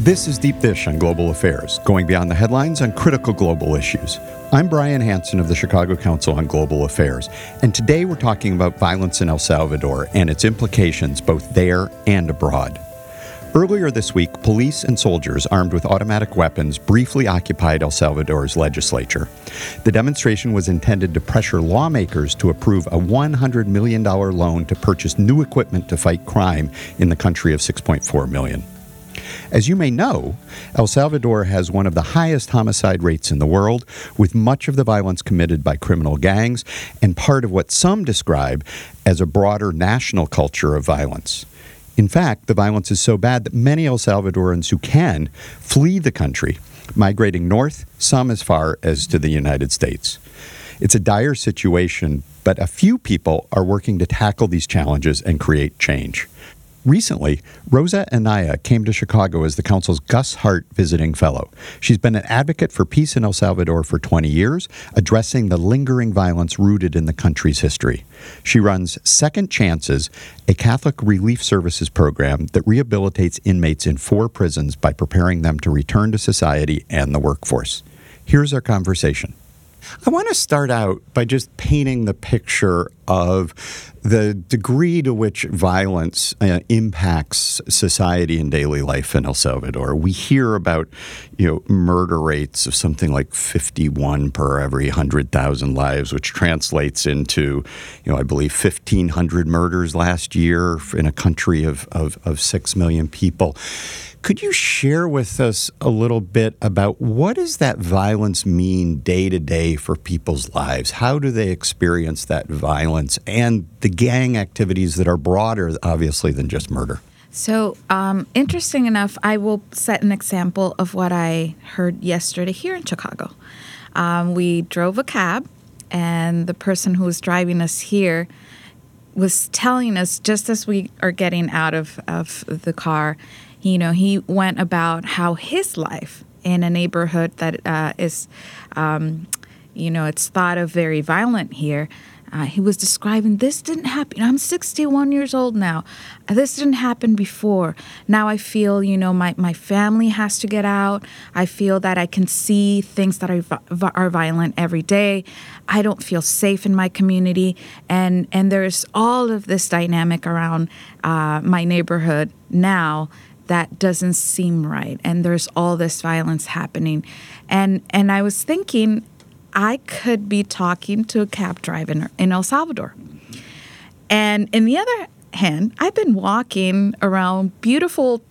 This is Deep Dish on Global Affairs, going beyond the headlines on critical global issues. I'm Brian Hanson of the Chicago Council on Global Affairs, and today we're talking about violence in El Salvador and its implications both there and abroad. Earlier this week, police and soldiers armed with automatic weapons briefly occupied El Salvador's legislature. The demonstration was intended to pressure lawmakers to approve a $100 million loan to purchase new equipment to fight crime in the country of 6.4 million. As you may know, El Salvador has one of the highest homicide rates in the world, with much of the violence committed by criminal gangs and part of what some describe as a broader national culture of violence. In fact, the violence is so bad that many El Salvadorans who can flee the country, migrating north, some as far as to the United States. It's a dire situation, but a few people are working to tackle these challenges and create change. Recently, Rosa Anaya came to Chicago as the Council's Gus Hart Visiting Fellow. She's been an advocate for peace in El Salvador for 20 years, addressing the lingering violence rooted in the country's history. She runs Second Chances, a Catholic relief services program that rehabilitates inmates in four prisons by preparing them to return to society and the workforce. Here's our conversation. I want to start out by just painting the picture of the degree to which violence uh, impacts society and daily life in El Salvador. We hear about, you know, murder rates of something like 51 per every 100,000 lives, which translates into, you know, I believe 1,500 murders last year in a country of, of, of 6 million people. Could you share with us a little bit about what does that violence mean day to day for people's lives? How do they experience that violence and the gang activities that are broader, obviously, than just murder? So, um, interesting enough, I will set an example of what I heard yesterday here in Chicago. Um, we drove a cab, and the person who was driving us here was telling us just as we are getting out of, of the car, you know, he went about how his life in a neighborhood that uh, is, um, you know, it's thought of very violent here. Uh, he was describing this didn't happen. I'm 61 years old now. This didn't happen before. Now I feel, you know, my, my family has to get out. I feel that I can see things that are, are violent every day. I don't feel safe in my community. And, and there's all of this dynamic around uh, my neighborhood now that doesn't seem right and there's all this violence happening. And and i was thinking i could be talking to a cab driver in el salvador. And in the other hand i've been walking around beautiful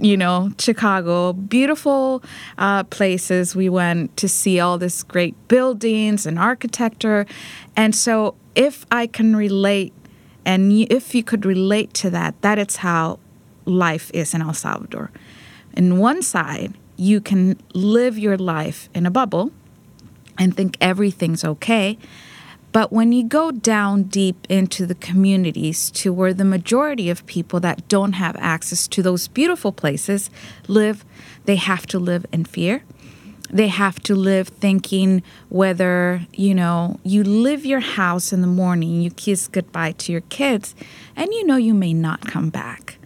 you know chicago beautiful uh, places. We went to see all this great buildings and architecture. And so if i can relate and if you could relate to that that is how life is in El Salvador. In one side, you can live your life in a bubble and think everything's okay. But when you go down deep into the communities to where the majority of people that don't have access to those beautiful places live, they have to live in fear. They have to live thinking whether, you know, you leave your house in the morning, you kiss goodbye to your kids, and you know you may not come back.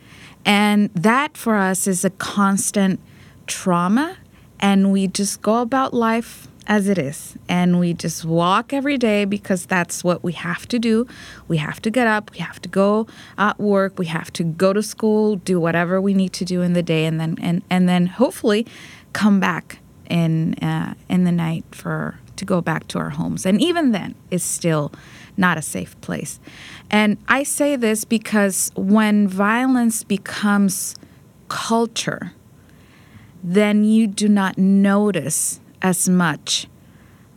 And that for us is a constant trauma. And we just go about life as it is. And we just walk every day because that's what we have to do. We have to get up, we have to go at work, we have to go to school, do whatever we need to do in the day, and then and, and then hopefully come back in uh, in the night for to go back to our homes. And even then, it's still not a safe place. And I say this because when violence becomes culture, then you do not notice as much.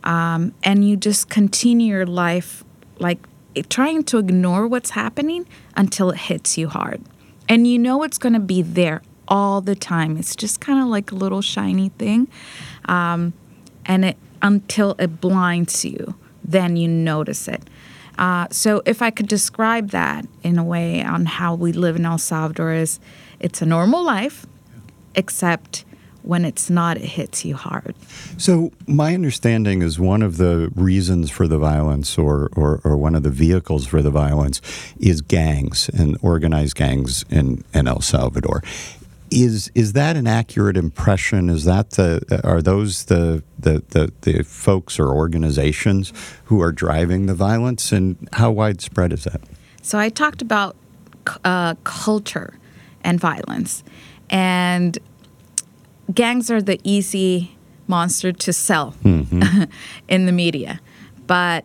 Um, and you just continue your life like trying to ignore what's happening until it hits you hard. And you know it's going to be there all the time. It's just kind of like a little shiny thing. Um, and it until it blinds you, then you notice it. Uh, so if I could describe that in a way on how we live in El Salvador is it's a normal life, except when it's not, it hits you hard. So, my understanding is one of the reasons for the violence or, or, or, one of the vehicles for the violence is gangs and organized gangs in, in El Salvador. Is is that an accurate impression? Is that the are those the the, the, the folks or organizations who are driving the violence, and how widespread is that? So I talked about uh, culture and violence, and gangs are the easy monster to sell mm-hmm. in the media, but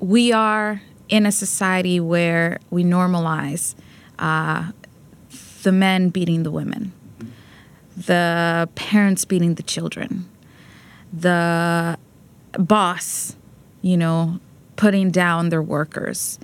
we are in a society where we normalize uh, the men beating the women the parents beating the children, the boss, you know, putting down their workers.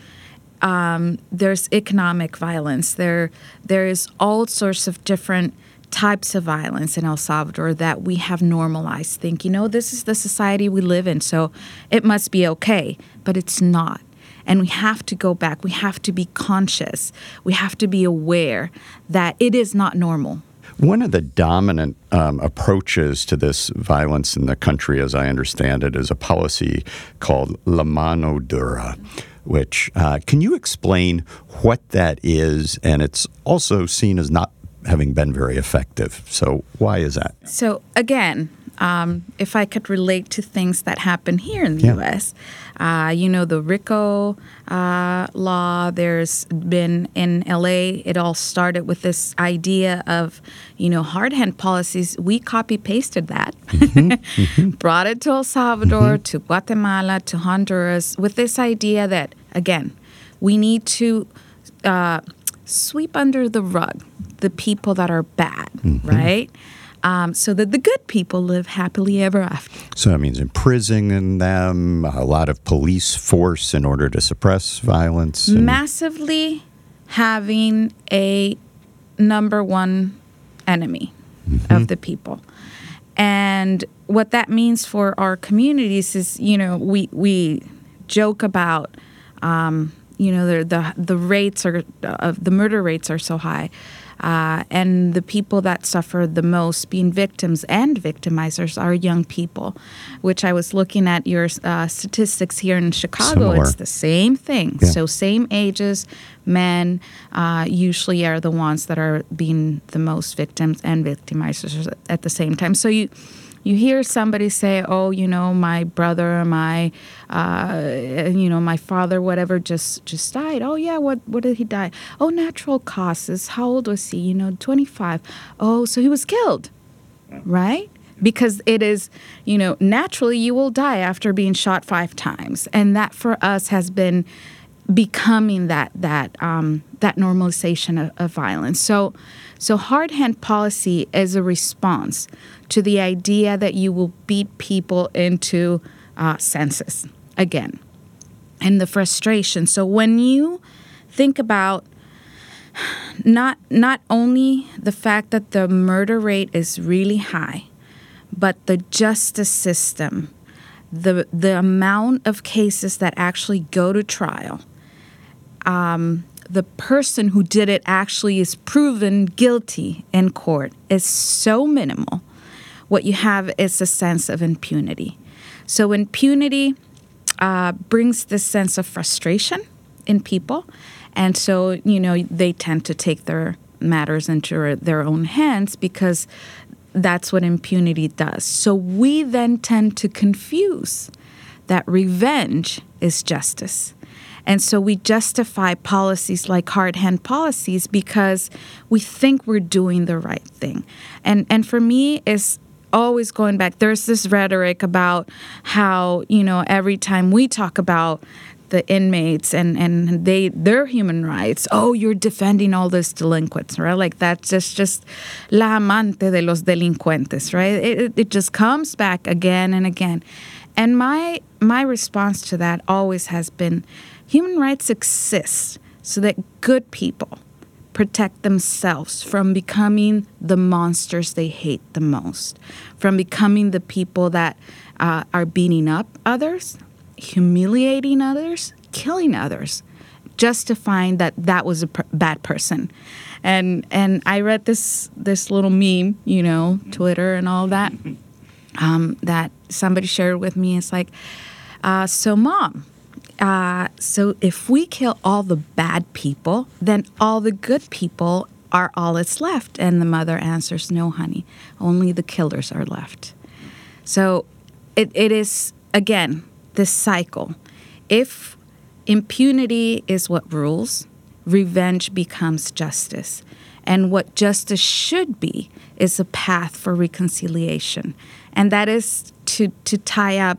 Um, there's economic violence. There, there is all sorts of different types of violence in El Salvador that we have normalized. Think, you know, this is the society we live in, so it must be okay, but it's not. And we have to go back. We have to be conscious. We have to be aware that it is not normal. One of the dominant um, approaches to this violence in the country, as I understand it, is a policy called La Mano Dura. Which uh, can you explain what that is? And it's also seen as not having been very effective. So why is that? So again, um, if I could relate to things that happen here in the yeah. U.S., uh, you know, the RICO uh, law, there's been in LA, it all started with this idea of, you know, hard hand policies. We copy pasted that, mm-hmm. mm-hmm. brought it to El Salvador, mm-hmm. to Guatemala, to Honduras, with this idea that, again, we need to uh, sweep under the rug the people that are bad, mm-hmm. right? Um, so that the good people live happily ever after. So that means imprisoning them, a lot of police force in order to suppress violence. And- Massively having a number one enemy mm-hmm. of the people. And what that means for our communities is, you know, we, we joke about, um, you know, the, the, the rates are, uh, the murder rates are so high. Uh, and the people that suffer the most, being victims and victimizers, are young people, which I was looking at your uh, statistics here in Chicago. Similar. It's the same thing. Yeah. So, same ages, men uh, usually are the ones that are being the most victims and victimizers at the same time. So, you you hear somebody say, "Oh, you know, my brother, my, uh, you know, my father, whatever, just just died." Oh yeah, what what did he die? Oh, natural causes. How old was he? You know, twenty five. Oh, so he was killed, right? Because it is, you know, naturally you will die after being shot five times, and that for us has been becoming that that um, that normalization of, of violence. So, so hard hand policy is a response to the idea that you will beat people into uh, senses again and the frustration. So when you think about not not only the fact that the murder rate is really high, but the justice system, the the amount of cases that actually go to trial, um, the person who did it actually is proven guilty in court is so minimal what you have is a sense of impunity. So, impunity uh, brings this sense of frustration in people. And so, you know, they tend to take their matters into their own hands because that's what impunity does. So, we then tend to confuse that revenge is justice. And so we justify policies like hard hand policies because we think we're doing the right thing. And and for me is always going back. There's this rhetoric about how, you know, every time we talk about the inmates and, and they their human rights. Oh, you're defending all these delinquents, right? Like that's just just la amante de los delincuentes, right? It, it just comes back again and again. And my my response to that always has been human rights exist so that good people protect themselves from becoming the monsters they hate the most, from becoming the people that uh, are beating up others, humiliating others, killing others, justifying that that was a per- bad person. And and I read this this little meme, you know, Twitter and all that, um, that somebody shared with me. It's like, uh, so mom, uh, so if we kill all the bad people, then all the good people are all that's left? And the mother answers, No, honey, only the killers are left. So it, it is, again, this cycle. If impunity is what rules, revenge becomes justice. And what justice should be is a path for reconciliation. And that is to, to tie up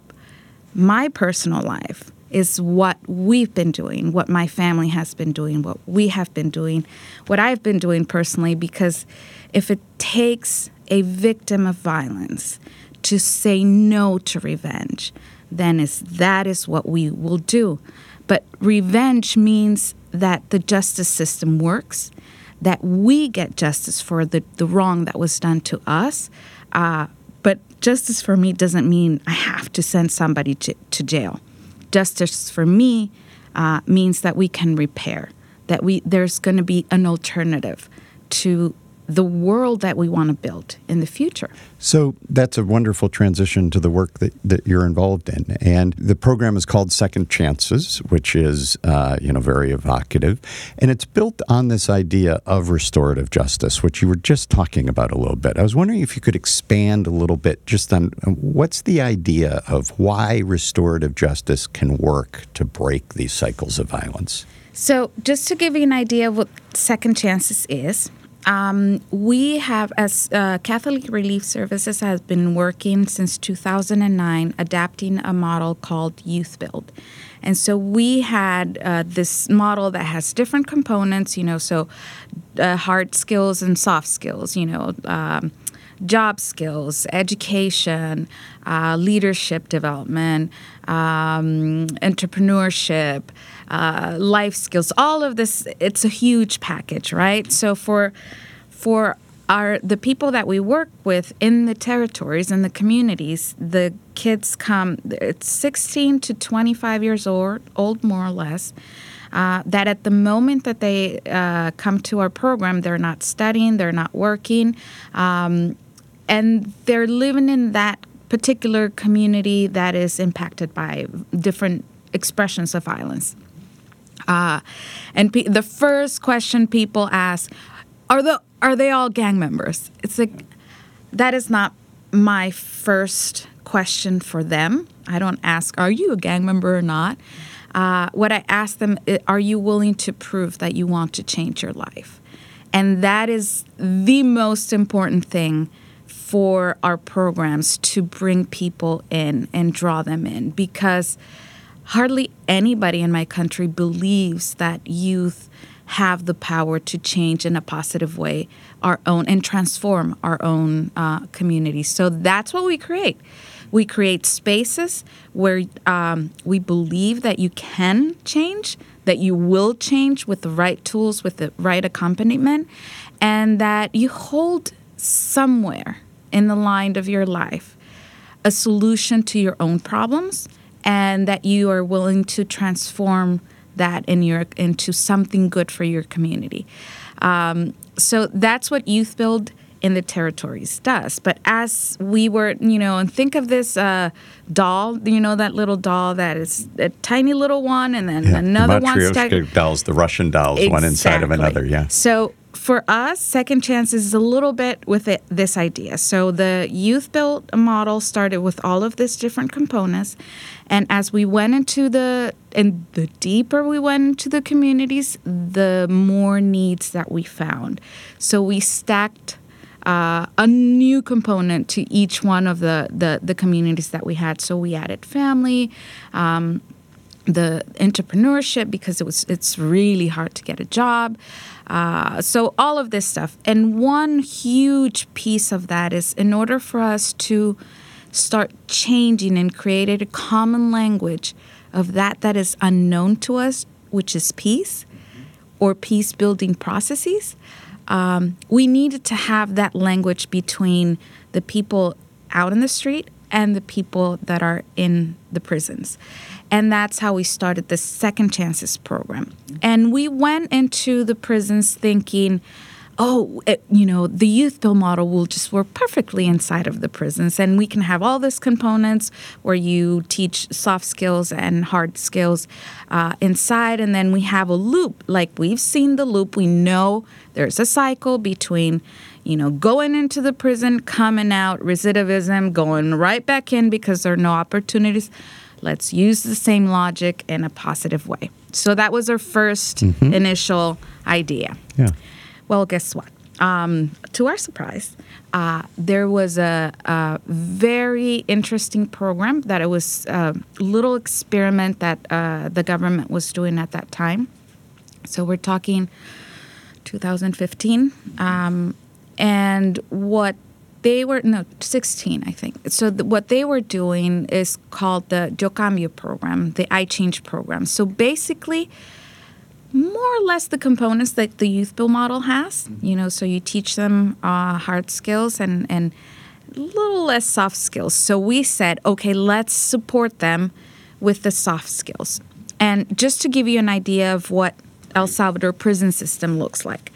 my personal life is what we've been doing, what my family has been doing, what we have been doing, what I've been doing personally, because if it takes a victim of violence to say no to revenge, then is that is what we will do. But revenge means that the justice system works, that we get justice for the, the wrong that was done to us. Uh, but justice for me doesn't mean I have to send somebody to, to jail justice for me uh, means that we can repair, that we there's going to be an alternative to the world that we want to build in the future. So that's a wonderful transition to the work that, that you're involved in. And the program is called Second Chances, which is, uh, you know, very evocative. And it's built on this idea of restorative justice, which you were just talking about a little bit. I was wondering if you could expand a little bit just on what's the idea of why restorative justice can work to break these cycles of violence? So, just to give you an idea of what Second Chances is, um, we have, as uh, Catholic Relief Services, has been working since 2009, adapting a model called Youth Build. And so we had uh, this model that has different components, you know, so uh, hard skills and soft skills, you know, um, job skills, education, uh, leadership development, um, entrepreneurship, uh, life skills. All of this, it's a huge package, right? So for for our the people that we work with in the territories and the communities, the kids come. It's 16 to 25 years old, old more or less. Uh, that at the moment that they uh, come to our program, they're not studying, they're not working, um, and they're living in that particular community that is impacted by different expressions of violence. Uh, and pe- the first question people ask are the are they all gang members? It's like that is not my first question for them. I don't ask, are you a gang member or not? Uh, what I ask them, are you willing to prove that you want to change your life? And that is the most important thing for our programs to bring people in and draw them in because hardly anybody in my country believes that youth have the power to change in a positive way our own and transform our own uh, communities. So that's what we create. We create spaces where um, we believe that you can change, that you will change with the right tools, with the right accompaniment, and that you hold somewhere in the line of your life a solution to your own problems and that you are willing to transform that in your into something good for your community. Um, so that's what Youth Build in the territories does. But as we were, you know, and think of this uh, doll, you know, that little doll that is a tiny little one, and then yeah, another the one. dolls, the Russian dolls, exactly. one inside of another. Yeah. So for us, Second chances is a little bit with it, this idea. So the Youth Build model started with all of these different components, and as we went into the and the deeper we went into the communities, the more needs that we found. So we stacked uh, a new component to each one of the, the, the communities that we had. So we added family. Um, the entrepreneurship because it was it's really hard to get a job. Uh, so all of this stuff. And one huge piece of that is in order for us to start changing and create a common language of that that is unknown to us which is peace or peace building processes um, we needed to have that language between the people out in the street and the people that are in the prisons and that's how we started the Second Chances program. And we went into the prisons thinking, oh, it, you know, the Youth Build model will just work perfectly inside of the prisons, and we can have all this components where you teach soft skills and hard skills uh, inside, and then we have a loop. Like we've seen the loop, we know there's a cycle between you know, going into the prison, coming out, recidivism, going right back in because there are no opportunities. Let's use the same logic in a positive way. So that was our 1st Mm-hmm. initial idea. Yeah. Well, guess what? Um, to our surprise, uh, there was a, a very interesting program that it was a little experiment that uh, the government was doing at that time. So we're talking 2015. Um, and what they were, no, 16, I think. So what they were doing is called the Yo Cambio program, the I Change program. So basically, more or less the components that the Youth Build model has you know so you teach them uh, hard skills and and a little less soft skills. So we said okay let's support them with the soft skills. And just to give you an idea of what el salvador prison system looks like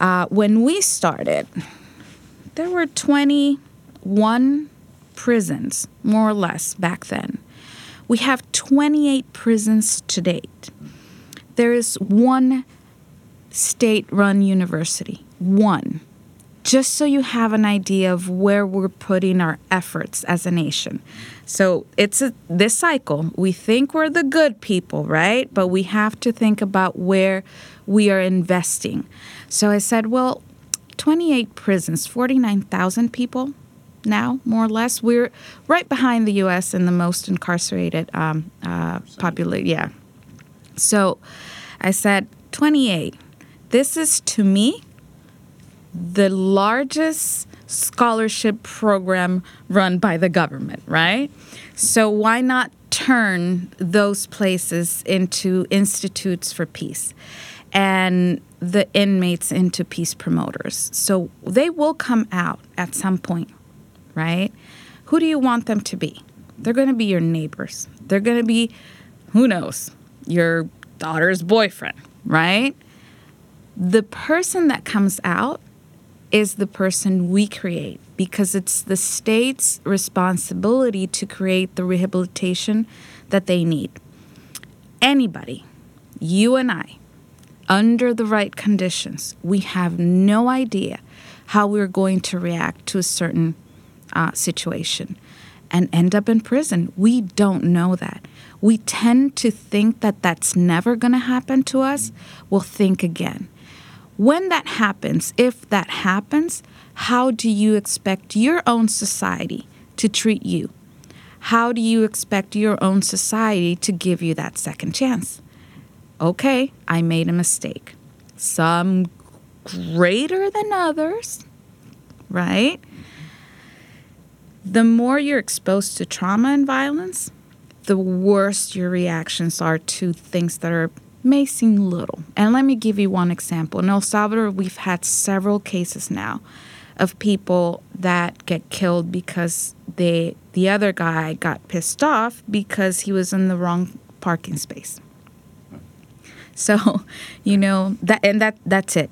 uh, when we started there were 21 prisons more or less back then. We have 28 prisons to date there is one state run university. One. Just so you have an idea of where we're putting our efforts as a nation. So it's a, this cycle. We think we're the good people, right? But we have to think about where we are investing. So I said, well, 28 prisons, 49,000 people now, more or less. We're right behind the U.S. in the most incarcerated um, uh, population. Yeah. So I said, 28. This is to me the largest scholarship program run by the government, right? So why not turn those places into institutes for peace and the inmates into peace promoters? So they will come out at some point, right? Who do you want them to be? They're going to be your neighbors. They're going to be, who knows, your daughter's boyfriend, right? The person that comes out is the person we create because it's the state's responsibility to create the rehabilitation that they need. Anybody, you and I, under the right conditions, we have no idea how we're going to react to a certain uh, situation and end up in prison. We don't know that. We tend to think that that's never going to happen to us. We'll think again. When that happens, if that happens, how do you expect your own society to treat you? How do you expect your own society to give you that second chance? Okay, I made a mistake. Some greater than others, right? The more you're exposed to trauma and violence, the worse your reactions are to things that are may seem little. And let me give you one example. In El Salvador, we've had several cases now of people that get killed because they the other guy got pissed off because he was in the wrong parking space. So, you know, that and that that's it.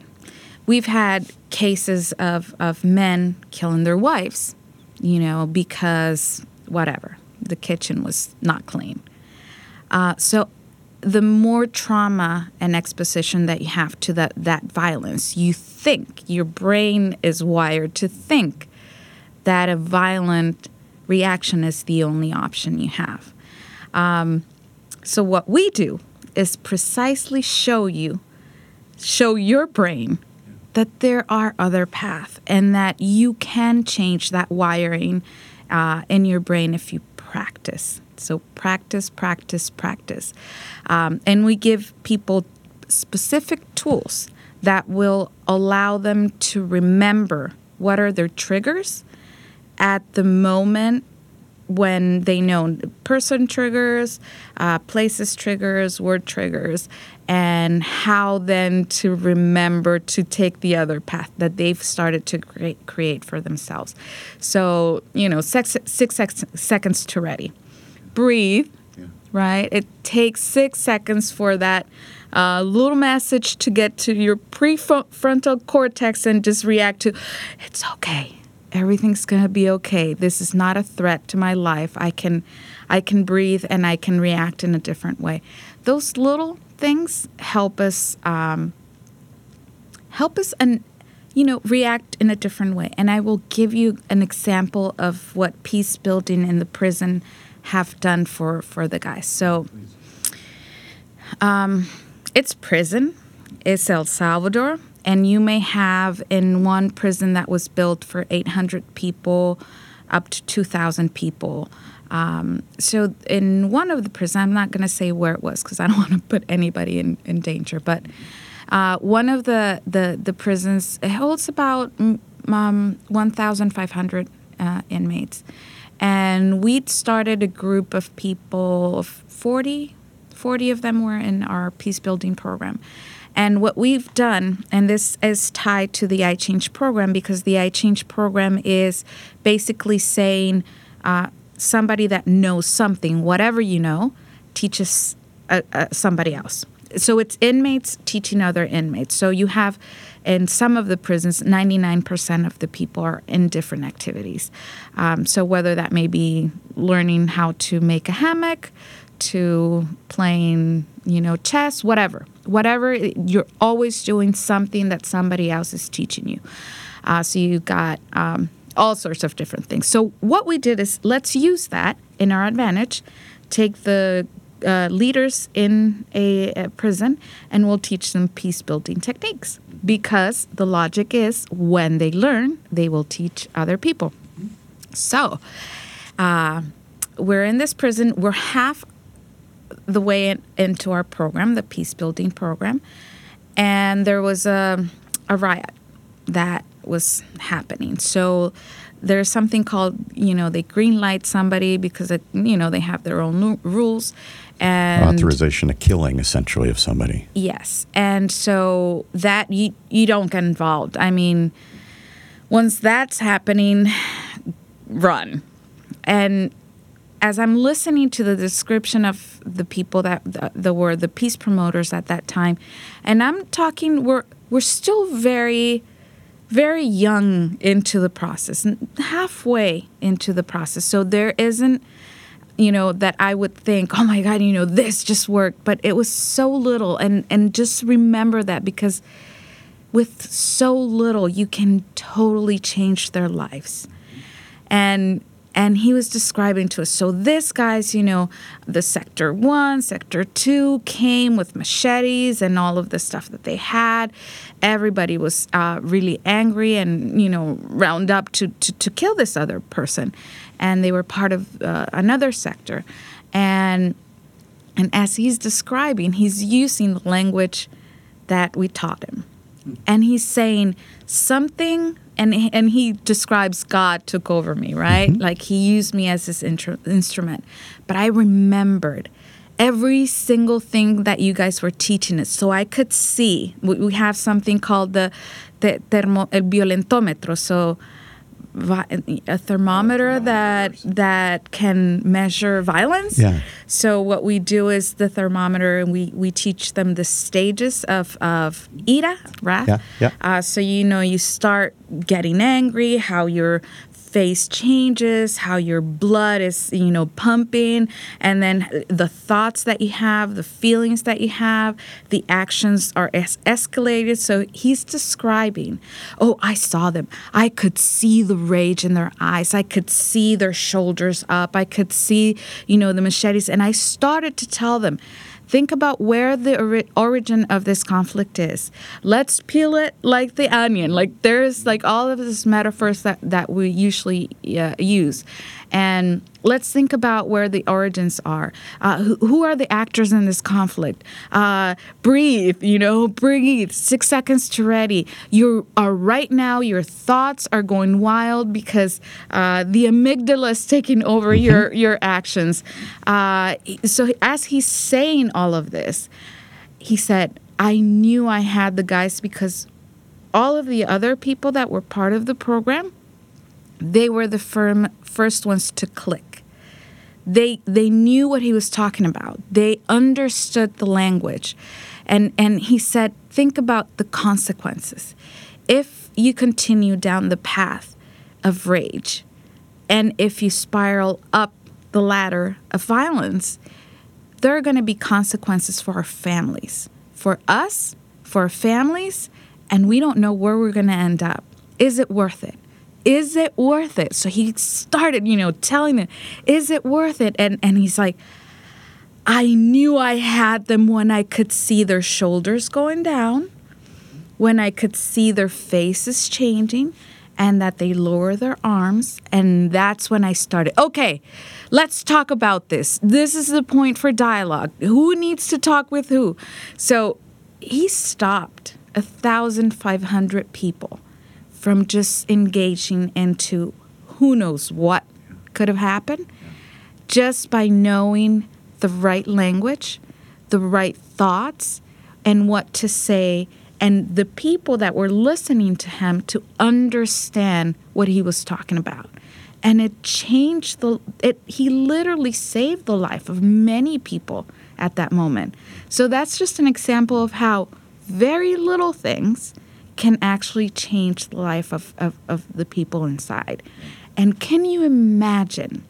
We've had cases of of men killing their wives, you know, because whatever, the kitchen was not clean. Uh, so the more trauma and exposition that you have to that, that violence, you think, your brain is wired to think that a violent reaction is the only option you have. Um, so, what we do is precisely show you, show your brain that there are other paths and that you can change that wiring uh, in your brain if you practice. So practice, practice, practice. Um, and we give people specific tools that will allow them to remember what are their triggers at the moment when they know person triggers, uh, places triggers, word triggers, and how then to remember to take the other path that they've started to create, create for themselves. So, you know, six, six seconds to ready breathe, right? It takes six seconds for that a little message to get to your prefrontal cortex and just react to, it's okay. Everything's going to be okay. This is not a threat to my life. I can I can breathe and I can react in a different way. Those little things help us um, help us and you know react in a different way. And I will give you an example of what peace building in the prison have done for for the guys. So um, it's prison. It's El Salvador and you may have in one prison that was built for 800 people up to 2,000 people. Um, so in one of the prisons, I'm not going to say where it was because I don't want to put anybody in, in danger, but uh, one of the, the, the prisons holds about um, 1,500 uh, inmates. And we'd started a group of people, of 40, 40 of them were in our peace building program. And what we've done, and this is tied to the I Change program because the I Change program is basically saying uh, somebody that knows something, whatever you know, teaches uh, uh, somebody else. So it's inmates teaching other inmates. So you have in some of the prisons, 99% of the people are in different activities. Um, so whether that may be learning how to make a hammock, to playing, you know, chess, whatever. Whatever, you're always doing something that somebody else is teaching you. Uh, so you got um, all sorts of different things. So what we did is let's use that in our advantage, take the uh, leaders in a, a, prison and we'll teach them peace building techniques because the logic is when they learn, they will teach other people. So, uh, we're in this prison. We're half the way in, into our program, the peace building program, and there was a, a riot that was happening. So there's something called, you know, they green light somebody because, it, you know, they have their own rules. And authorization of killing essentially of somebody. Yes. And so that you you don't get involved. I mean, once that's happening, run. And as I'm listening to the description of the people that the, the were the peace promoters at that time, and I'm talking, we're we're still very, very young into the process, halfway into the process. So there isn't, you know, that I would think, oh my God, you know, this just worked, but it was so little, and and just remember that because with so little, you can totally change their lives, and and he was describing to us so this guy's you know the sector one sector two came with machetes and all of the stuff that they had. Everybody was uh, really angry and you know round up to, to, to kill this other person. And they were part of uh, another sector. And and as he's describing he's using the language that we taught him and he's saying something and and he describes God took over me, right? Mm-hmm. Like he used me as this intro, instrument. But I remembered every single thing that you guys were teaching us, so I could see. We, we have something called the the thermo el violentómetro. So a thermometer that that can measure violence. Yeah. So what we do is the thermometer, and we we teach them the stages of of ira, wrath. Yeah. Yeah. Uh, so you know you start getting angry, how you're face changes, how your blood is, you know, pumping, and then the thoughts that you have, the feelings that you have, the actions are es- escalated. So he's describing, oh, I saw them. I could see the rage in their eyes. I could see their shoulders up. I could see, you know, the machetes. And I started to tell them, Think about where the ori- origin of this conflict is. Let's peel it like the onion. Like there's like all of these metaphors that, that we usually uh, use. And let's think about where the origins are. Uh, who, who, are the actors in this conflict? Uh, breathe, you know, breathe. Six seconds to ready. You are right now, your thoughts are going wild because uh, the amygdala is taking over mm-hmm. your, your actions. Uh, so as he's saying all of this, he said, I knew I had the guys because all of the other people that were part of the program, they were the firm first ones to click. They they knew what he was talking about. They understood the language. And and he said, think about the consequences. If you continue down the path of rage and if you spiral up the ladder of violence, there are going to be consequences for our families, for us, for our families, and we don't know where we're going to end up. Is it worth it? Is it worth it? So he started, you know, telling them, is it worth it? And and he's like, I knew I had them when I could see their shoulders going down, when I could see their faces changing, and that they lower their arms. And that's when I started. Okay, let's talk about this. This is the point for dialogue. Who needs to talk with who? So he stopped 1,500 people from just engaging into who knows what could have happened just by knowing the right language, the right thoughts, and what to say, and the people that were listening to him to understand what he was talking about. And it changed the it he literally saved the life of many people at that moment. So that's just an example of how very little things can actually change the life of, of, of the people inside. And can you imagine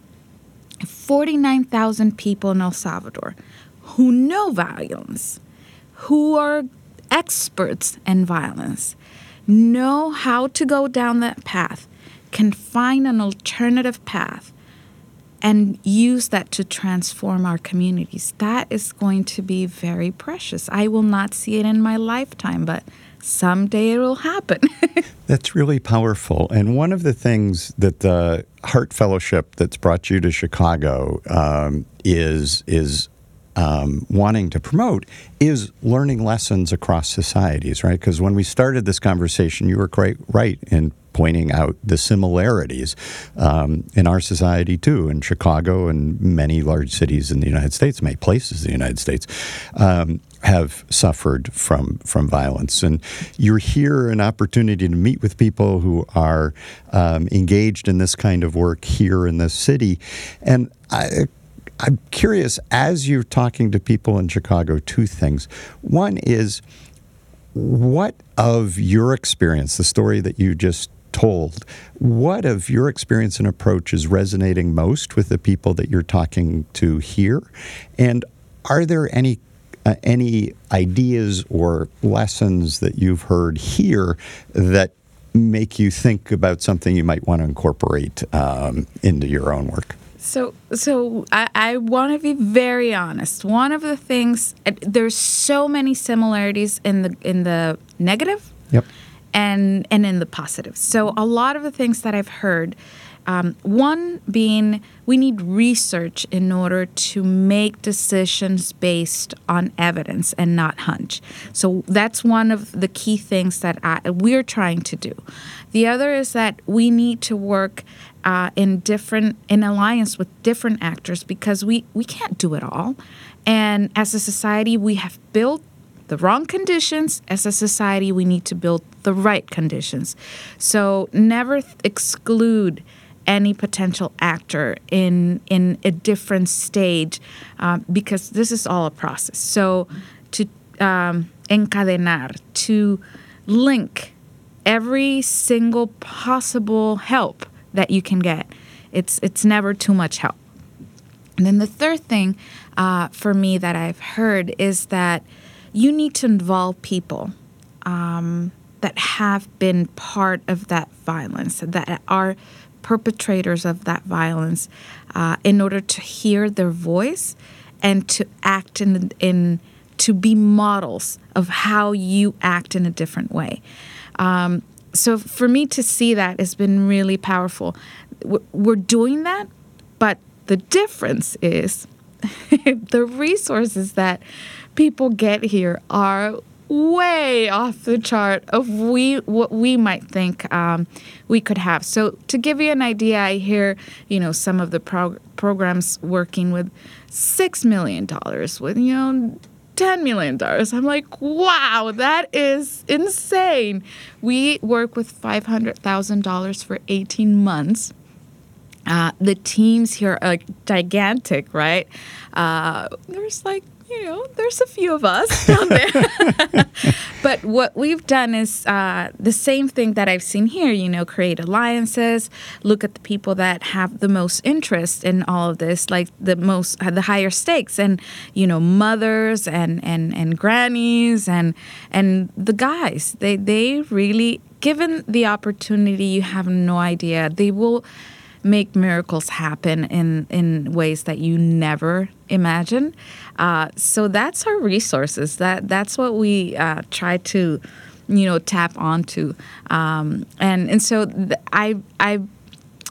49,000 people in El Salvador who know violence, who are experts in violence, know how to go down that path, can find an alternative path, and use that to transform our communities. That is going to be very precious. I will not see it in my lifetime, but someday it will happen. that's really powerful. And one of the things that the Hart Fellowship that's brought you to Chicago um, is is um, wanting to promote is learning lessons across societies, right? Because when we started this conversation, you were quite right in pointing out the similarities um, in our society too, in Chicago and many large cities in the United States, many places in the United States. Um, have suffered from from violence, and you're here an opportunity to meet with people who are um, engaged in this kind of work here in this city, and I, I'm curious as you're talking to people in Chicago. Two things. One is what of your experience, the story that you just told, what of your experience and approach is resonating most with the people that you're talking to here? And are there any uh, any ideas or lessons that you've heard here that make you think about something you might want to incorporate um, into your own work? So, so I, I want to be very honest. One of the things there's so many similarities in the in the negative, yep, and and in the positive. So a lot of the things that I've heard um, one being we need research in order to make decisions based on evidence and not hunch. So that's one of the key things that I, we're trying to do. The other is that we need to work uh, in different in alliance with different actors because we we can't do it all, and as a society we have built the wrong conditions. As a society, we need to build the right conditions. So never th- exclude any potential actor in in a different stage uh, because this is all a process. So to um, encadenar, to link every single possible help that you can get. It's it's never too much help. And then the third thing uh, for me that I've heard is that you need to involve people um, that have been part of that violence, that are perpetrators of that violence uh, in order to hear their voice and to act in, in to be models of how you act in a different way. Um, so for me to see that has been really powerful. We're doing that, but the difference is the resources that people get here are way off the chart of we what we might think um, we could have. So to give you an idea, I hear you know some of the prog- programs working with six million dollars, with you know. $10 million. I'm like, wow, that is insane. We work with $500,000 for 18 months Uh, the teams here are gigantic, right? Uh, there's like you know, there's a few of us down there. but what we've done is uh, the same thing that I've seen here, you know, create alliances, look at the people that have the most interest in all of this, like the most, the higher stakes, and, you know, mothers and, and, and grannies and, and the guys. They, they really, given the opportunity, you have no idea. They will make miracles happen in in ways that you never imagine. Uh, so that's our resources. That that's what we uh, try to, you know, tap onto. Um, and and so th- I I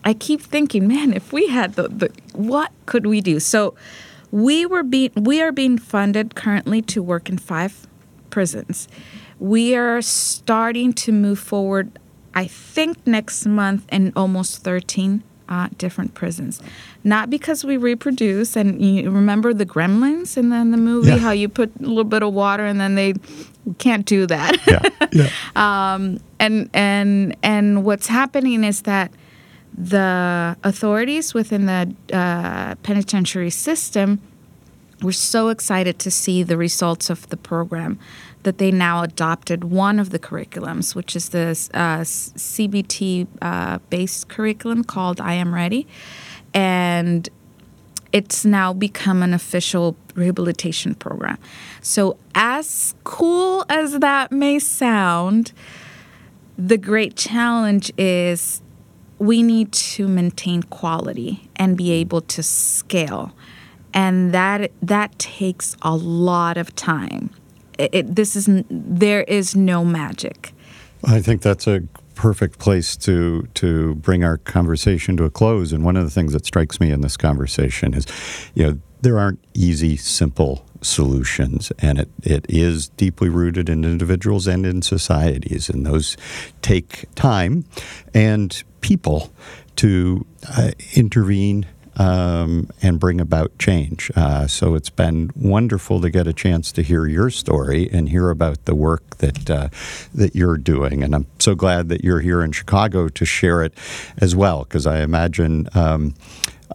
I keep thinking, man, if we had the, the what could we do? So we were being we are being funded currently to work in five prisons. We are starting to move forward. I think next month in almost 13 uh, different prisons. Not because we reproduce, and you remember the gremlins in the, in the movie, yeah. how you put a little bit of water and then they can't do that. Yeah. yeah. um, and, and, and what's happening is that the authorities within the uh, penitentiary system were so excited to see the results of the program that they now adopted one of the curriculums, which is the uh, CBT uh, based curriculum called I Am Ready. And it's now become an official rehabilitation program. So, as cool as that may sound, the great challenge is we need to maintain quality and be able to scale. And that that takes a lot of time it, this is there is no magic. I think that's a perfect place to to bring our conversation to a close. And one of the things that strikes me in this conversation is, you know, there aren't easy, simple solutions, and it, it is deeply rooted in individuals and in societies, and those take time and people to uh, intervene um, and bring about change. Uh, so it's been wonderful to get a chance to hear your story and hear about the work that uh, that you're doing. And I'm so glad that you're here in Chicago to share it as well, because I imagine. Um,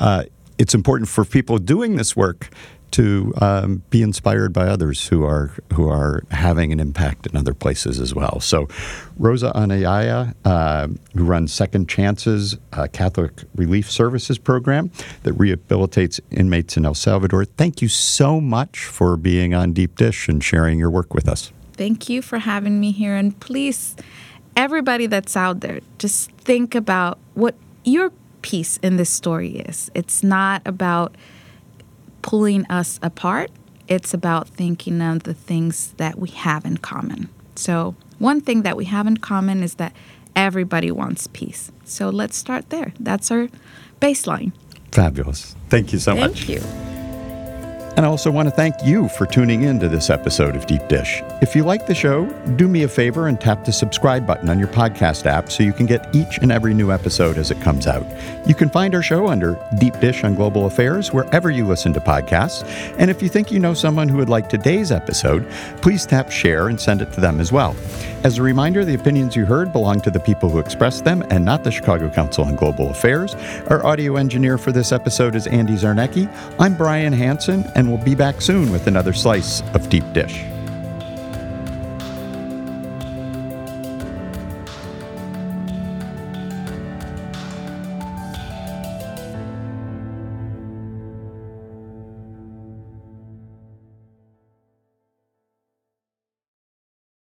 uh, it's important for people doing this work to um, be inspired by others who are who are having an impact in other places as well. So, Rosa Anaya, uh, who runs Second Chances Catholic Relief Services program that rehabilitates inmates in El Salvador. Thank you so much for being on Deep Dish and sharing your work with us. Thank you for having me here, and please, everybody that's out there, just think about what your piece in this story is. It's not about pulling us apart. It's about thinking of the things that we have in common. So, one thing that we have in common is that everybody wants peace. So, let's start there. That's our baseline. Fabulous. Thank you so Thank much. Thank you. And I also want to thank you for tuning in to this episode of Deep Dish. If you like the show, do me a favor and tap the subscribe button on your podcast app so you can get each and every new episode as it comes out. You can find our show under Deep Dish on Global Affairs wherever you listen to podcasts. And if you think you know someone who would like today's episode, please tap share and send it to them as well. As a reminder, the opinions you heard belong to the people who expressed them and not the Chicago Council on Global Affairs. Our audio engineer for this episode is Andy Zarnecki. I'm Brian Hanson, and we'll be back soon with another slice of Deep Dish.